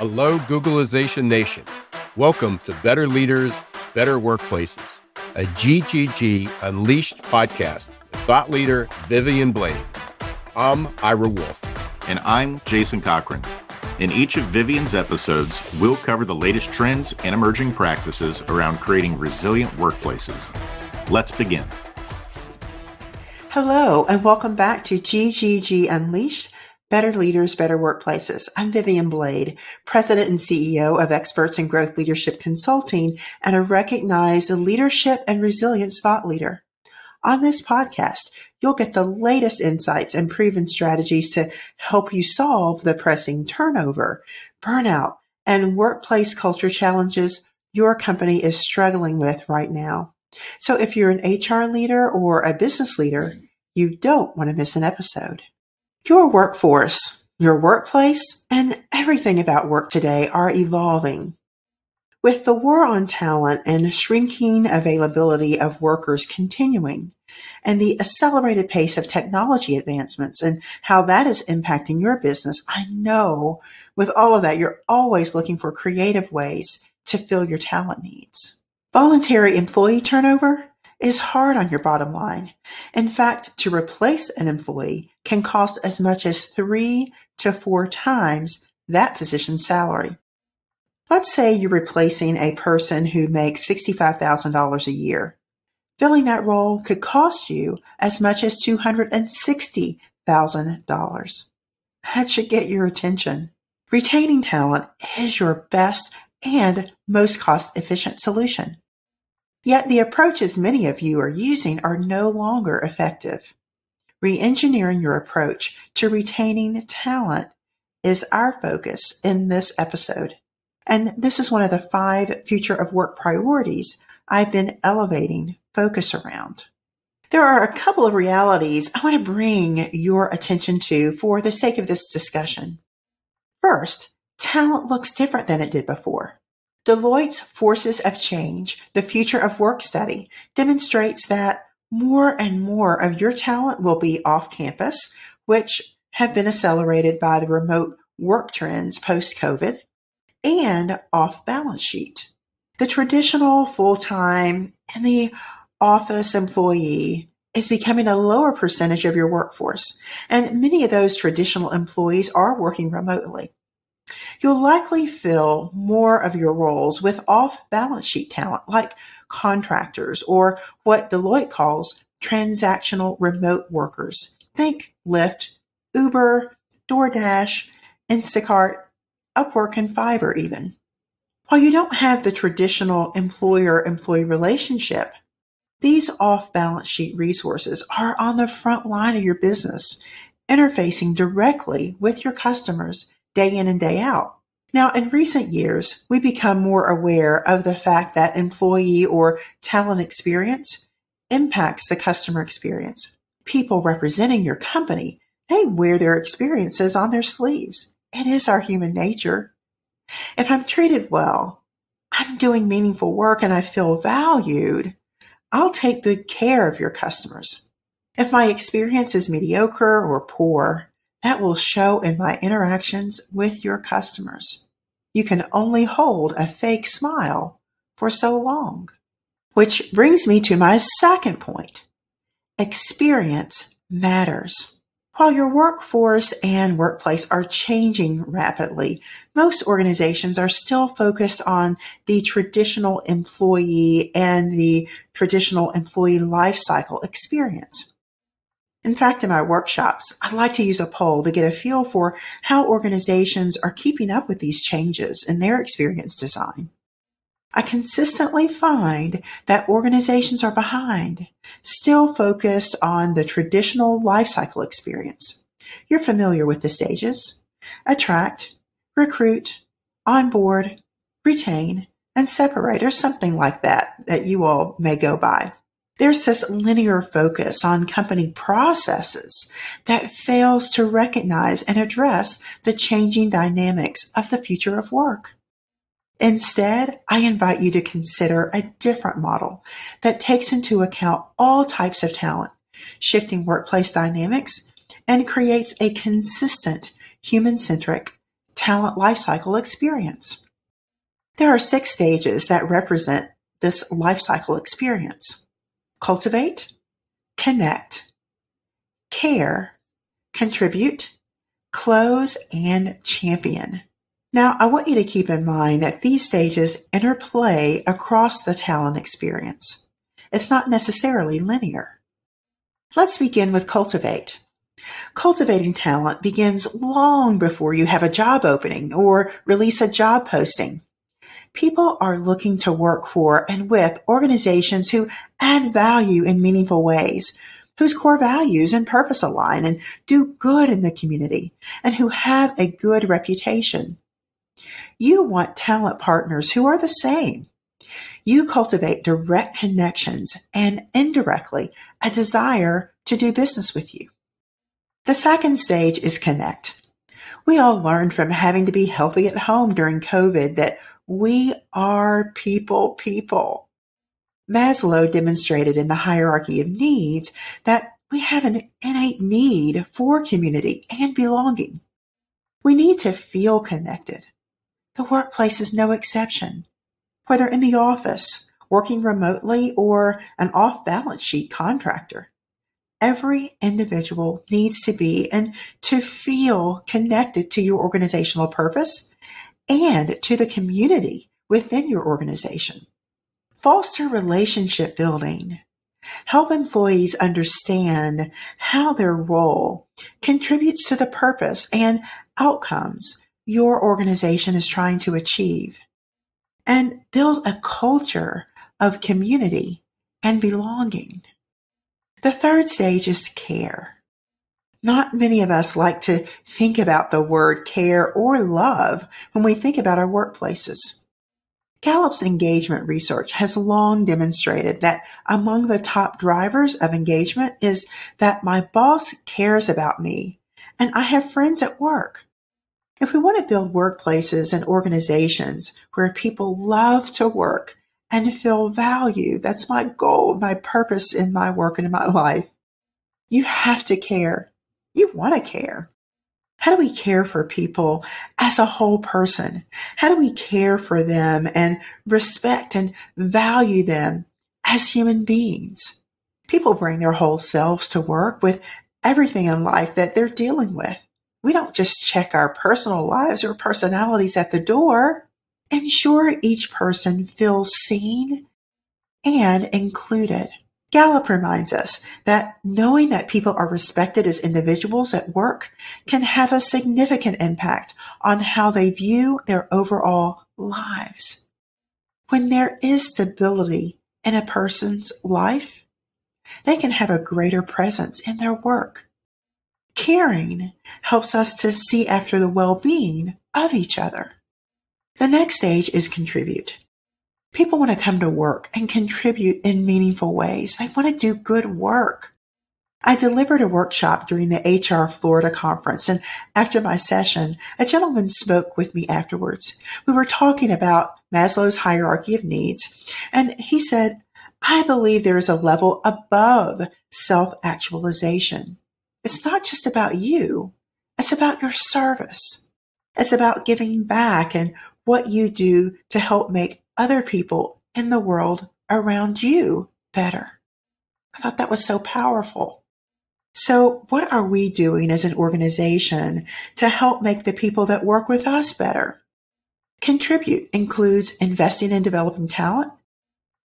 Hello, Googleization Nation. Welcome to Better Leaders, Better Workplaces, a GGG Unleashed podcast with thought leader Vivian Blade. I'm Ira Wolfe. And I'm Jason Cochran. In each of Vivian's episodes, we'll cover the latest trends and emerging practices around creating resilient workplaces. Let's begin. Hello, and welcome back to GGG Unleashed Better Leaders, Better Workplaces. I'm Vivian Blade, President and CEO of Experts in Growth Leadership Consulting and a recognized leadership and resilience thought leader. On this podcast, you'll get the latest insights and proven strategies to help you solve the pressing turnover, burnout, and workplace culture challenges your company is struggling with right now. So if you're an HR leader or a business leader, you don't want to miss an episode. Your workforce, your workplace, and everything about work today are evolving. With the war on talent and shrinking availability of workers continuing, and the accelerated pace of technology advancements and how that is impacting your business, I know with all of that, you're always looking for creative ways to fill your talent needs. Voluntary employee turnover is hard on your bottom line. In fact, to replace an employee can cost as much as three to four times that position's salary. Let's say you're replacing a person who makes $65,000 a year. Filling that role could cost you as much as $260,000. That should get your attention. Retaining talent is your best and most cost efficient solution. Yet the approaches many of you are using are no longer effective. Re-engineering your approach to retaining talent is our focus in this episode. And this is one of the five future of work priorities I've been elevating focus around. There are a couple of realities I want to bring your attention to for the sake of this discussion. First, talent looks different than it did before. Deloitte's Forces of Change, the Future of Work study demonstrates that more and more of your talent will be off campus, which have been accelerated by the remote work trends post COVID, and off balance sheet. The traditional full time and the office employee is becoming a lower percentage of your workforce, and many of those traditional employees are working remotely. You'll likely fill more of your roles with off balance sheet talent like contractors or what Deloitte calls transactional remote workers. Think Lyft, Uber, DoorDash, Instacart, Upwork, and Fiverr even. While you don't have the traditional employer employee relationship, these off balance sheet resources are on the front line of your business, interfacing directly with your customers day in and day out. Now, in recent years, we become more aware of the fact that employee or talent experience impacts the customer experience. People representing your company, they wear their experiences on their sleeves. It is our human nature. If I'm treated well, I'm doing meaningful work and I feel valued, I'll take good care of your customers. If my experience is mediocre or poor, that will show in my interactions with your customers. You can only hold a fake smile for so long. Which brings me to my second point. Experience matters. While your workforce and workplace are changing rapidly, most organizations are still focused on the traditional employee and the traditional employee lifecycle experience. In fact, in my workshops, I like to use a poll to get a feel for how organizations are keeping up with these changes in their experience design. I consistently find that organizations are behind, still focused on the traditional lifecycle experience. You're familiar with the stages attract, recruit, onboard, retain, and separate, or something like that, that you all may go by. There's this linear focus on company processes that fails to recognize and address the changing dynamics of the future of work. Instead, I invite you to consider a different model that takes into account all types of talent, shifting workplace dynamics, and creates a consistent human centric, talent lifecycle experience. There are six stages that represent this lifecycle experience. Cultivate, connect, care, contribute, close, and champion. Now, I want you to keep in mind that these stages interplay across the talent experience. It's not necessarily linear. Let's begin with cultivate. Cultivating talent begins long before you have a job opening or release a job posting. People are looking to work for and with organizations who add value in meaningful ways, whose core values and purpose align and do good in the community, and who have a good reputation. You want talent partners who are the same. You cultivate direct connections and indirectly a desire to do business with you. The second stage is connect. We all learned from having to be healthy at home during COVID that we are people people. Maslow demonstrated in the hierarchy of needs that we have an innate need for community and belonging. We need to feel connected. The workplace is no exception. Whether in the office, working remotely, or an off balance sheet contractor, every individual needs to be and to feel connected to your organizational purpose and to the community within your organization. Foster relationship building. Help employees understand how their role contributes to the purpose and outcomes your organization is trying to achieve. And build a culture of community and belonging. The third stage is care. Not many of us like to think about the word care or love when we think about our workplaces. Gallup's engagement research has long demonstrated that among the top drivers of engagement is that my boss cares about me and I have friends at work. If we want to build workplaces and organizations where people love to work and feel valued, that's my goal, my purpose in my work and in my life. You have to care. You want to care. How do we care for people as a whole person? How do we care for them and respect and value them as human beings? People bring their whole selves to work with everything in life that they're dealing with. We don't just check our personal lives or personalities at the door. Ensure each person feels seen and included. Gallup reminds us that knowing that people are respected as individuals at work can have a significant impact on how they view their overall lives. When there is stability in a person's life, they can have a greater presence in their work. Caring helps us to see after the well-being of each other. The next stage is contribute. People want to come to work and contribute in meaningful ways. They want to do good work. I delivered a workshop during the HR Florida conference, and after my session, a gentleman spoke with me afterwards. We were talking about Maslow's hierarchy of needs, and he said, I believe there is a level above self actualization. It's not just about you, it's about your service. It's about giving back and what you do to help make other people in the world around you better. I thought that was so powerful. So what are we doing as an organization to help make the people that work with us better? Contribute includes investing in developing talent,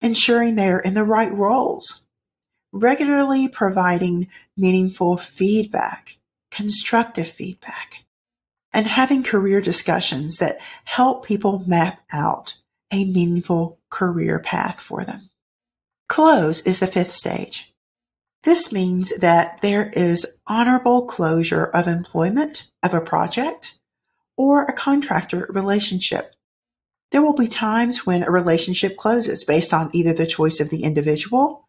ensuring they're in the right roles, regularly providing meaningful feedback, constructive feedback, and having career discussions that help people map out a meaningful career path for them. Close is the fifth stage. This means that there is honorable closure of employment of a project or a contractor relationship. There will be times when a relationship closes based on either the choice of the individual,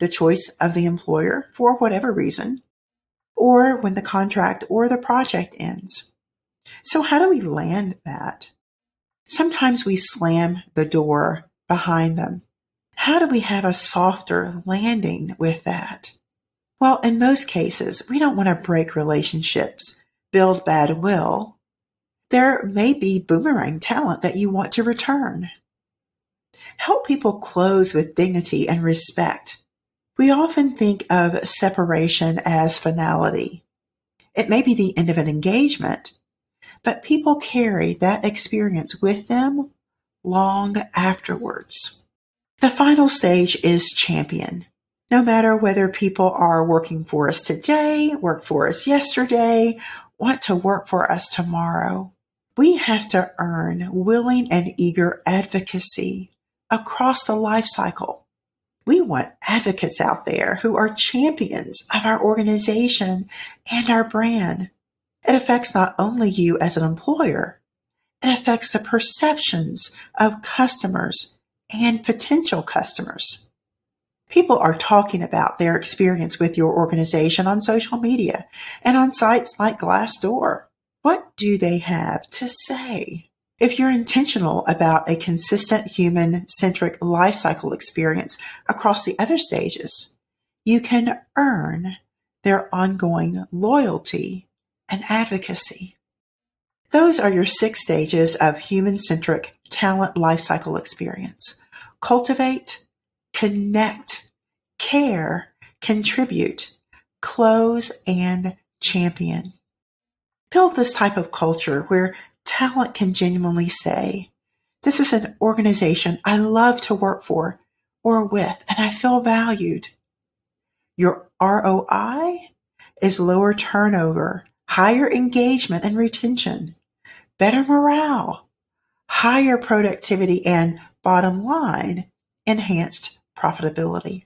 the choice of the employer for whatever reason, or when the contract or the project ends. So how do we land that? Sometimes we slam the door behind them. How do we have a softer landing with that? Well, in most cases, we don't want to break relationships, build bad will. There may be boomerang talent that you want to return. Help people close with dignity and respect. We often think of separation as finality. It may be the end of an engagement, but people carry that experience with them long afterwards. The final stage is champion. No matter whether people are working for us today, worked for us yesterday, want to work for us tomorrow, we have to earn willing and eager advocacy across the life cycle. We want advocates out there who are champions of our organization and our brand. It affects not only you as an employer, it affects the perceptions of customers and potential customers. People are talking about their experience with your organization on social media and on sites like Glassdoor. What do they have to say? If you're intentional about a consistent human centric life cycle experience across the other stages, you can earn their ongoing loyalty and advocacy. Those are your six stages of human centric talent lifecycle experience. Cultivate, connect, care, contribute, close, and champion. Build this type of culture where talent can genuinely say, This is an organization I love to work for or with, and I feel valued. Your ROI is lower turnover, higher engagement and retention, better morale, higher productivity, and bottom line, enhanced profitability.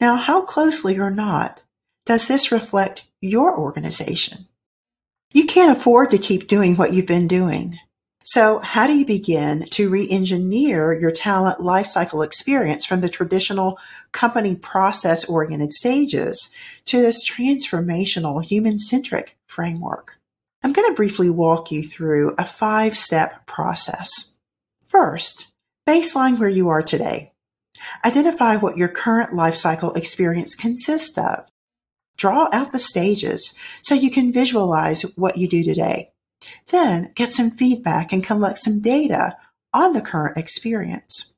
Now, how closely or not does this reflect your organization? You can't afford to keep doing what you've been doing. So how do you begin to re-engineer your talent lifecycle experience from the traditional company process oriented stages to this transformational human centric framework? I'm going to briefly walk you through a five step process. First, baseline where you are today. Identify what your current lifecycle experience consists of. Draw out the stages so you can visualize what you do today. Then get some feedback and collect some data on the current experience.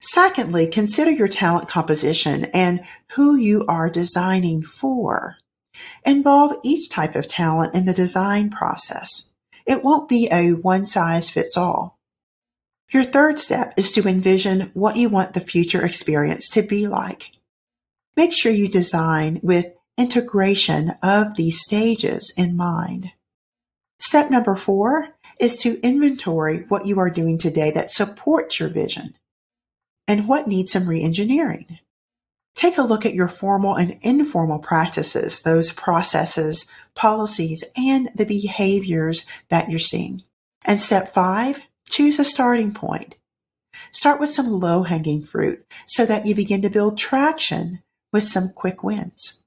Secondly, consider your talent composition and who you are designing for. Involve each type of talent in the design process. It won't be a one size fits all. Your third step is to envision what you want the future experience to be like. Make sure you design with integration of these stages in mind. Step number four is to inventory what you are doing today that supports your vision and what needs some reengineering. Take a look at your formal and informal practices, those processes, policies, and the behaviors that you're seeing. And step five, choose a starting point. Start with some low hanging fruit so that you begin to build traction with some quick wins.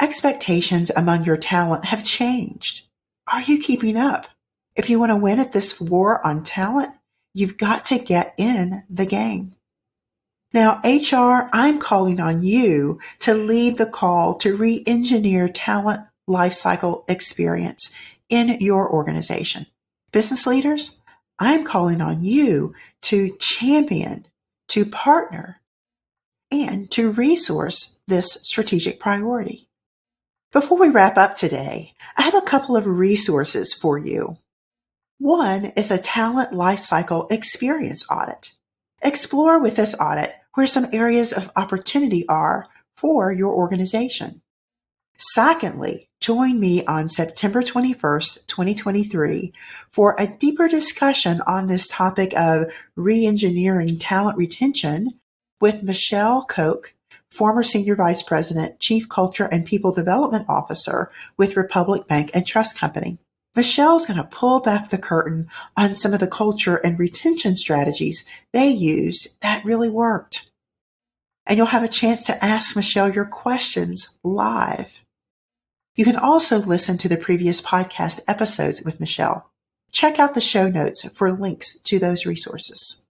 Expectations among your talent have changed. Are you keeping up? If you want to win at this war on talent, you've got to get in the game. Now, HR, I'm calling on you to lead the call to re-engineer talent lifecycle experience in your organization. Business leaders, I'm calling on you to champion, to partner, and to resource this strategic priority. Before we wrap up today, I have a couple of resources for you. One is a talent lifecycle experience audit. Explore with this audit where some areas of opportunity are for your organization. Secondly, join me on September 21st, 2023 for a deeper discussion on this topic of re-engineering talent retention with Michelle Koch former Senior Vice President, Chief Culture and People Development Officer with Republic Bank and Trust Company. Michelle's going to pull back the curtain on some of the culture and retention strategies they used that really worked. And you'll have a chance to ask Michelle your questions live. You can also listen to the previous podcast episodes with Michelle. Check out the show notes for links to those resources.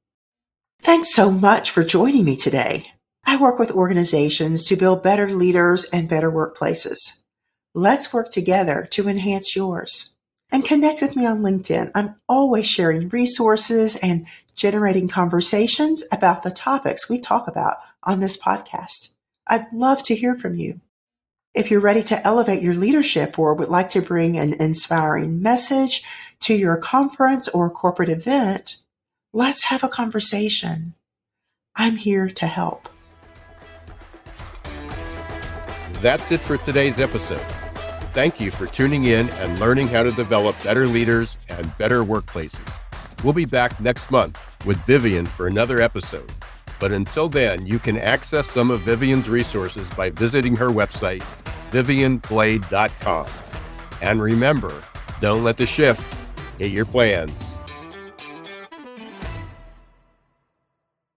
Thanks so much for joining me today. I work with organizations to build better leaders and better workplaces. Let's work together to enhance yours. And connect with me on LinkedIn. I'm always sharing resources and generating conversations about the topics we talk about on this podcast. I'd love to hear from you. If you're ready to elevate your leadership or would like to bring an inspiring message to your conference or corporate event, let's have a conversation. I'm here to help. That's it for today's episode. Thank you for tuning in and learning how to develop better leaders and better workplaces. We'll be back next month with Vivian for another episode. But until then, you can access some of Vivian's resources by visiting her website, vivianblade.com. And remember, don't let the shift hit your plans.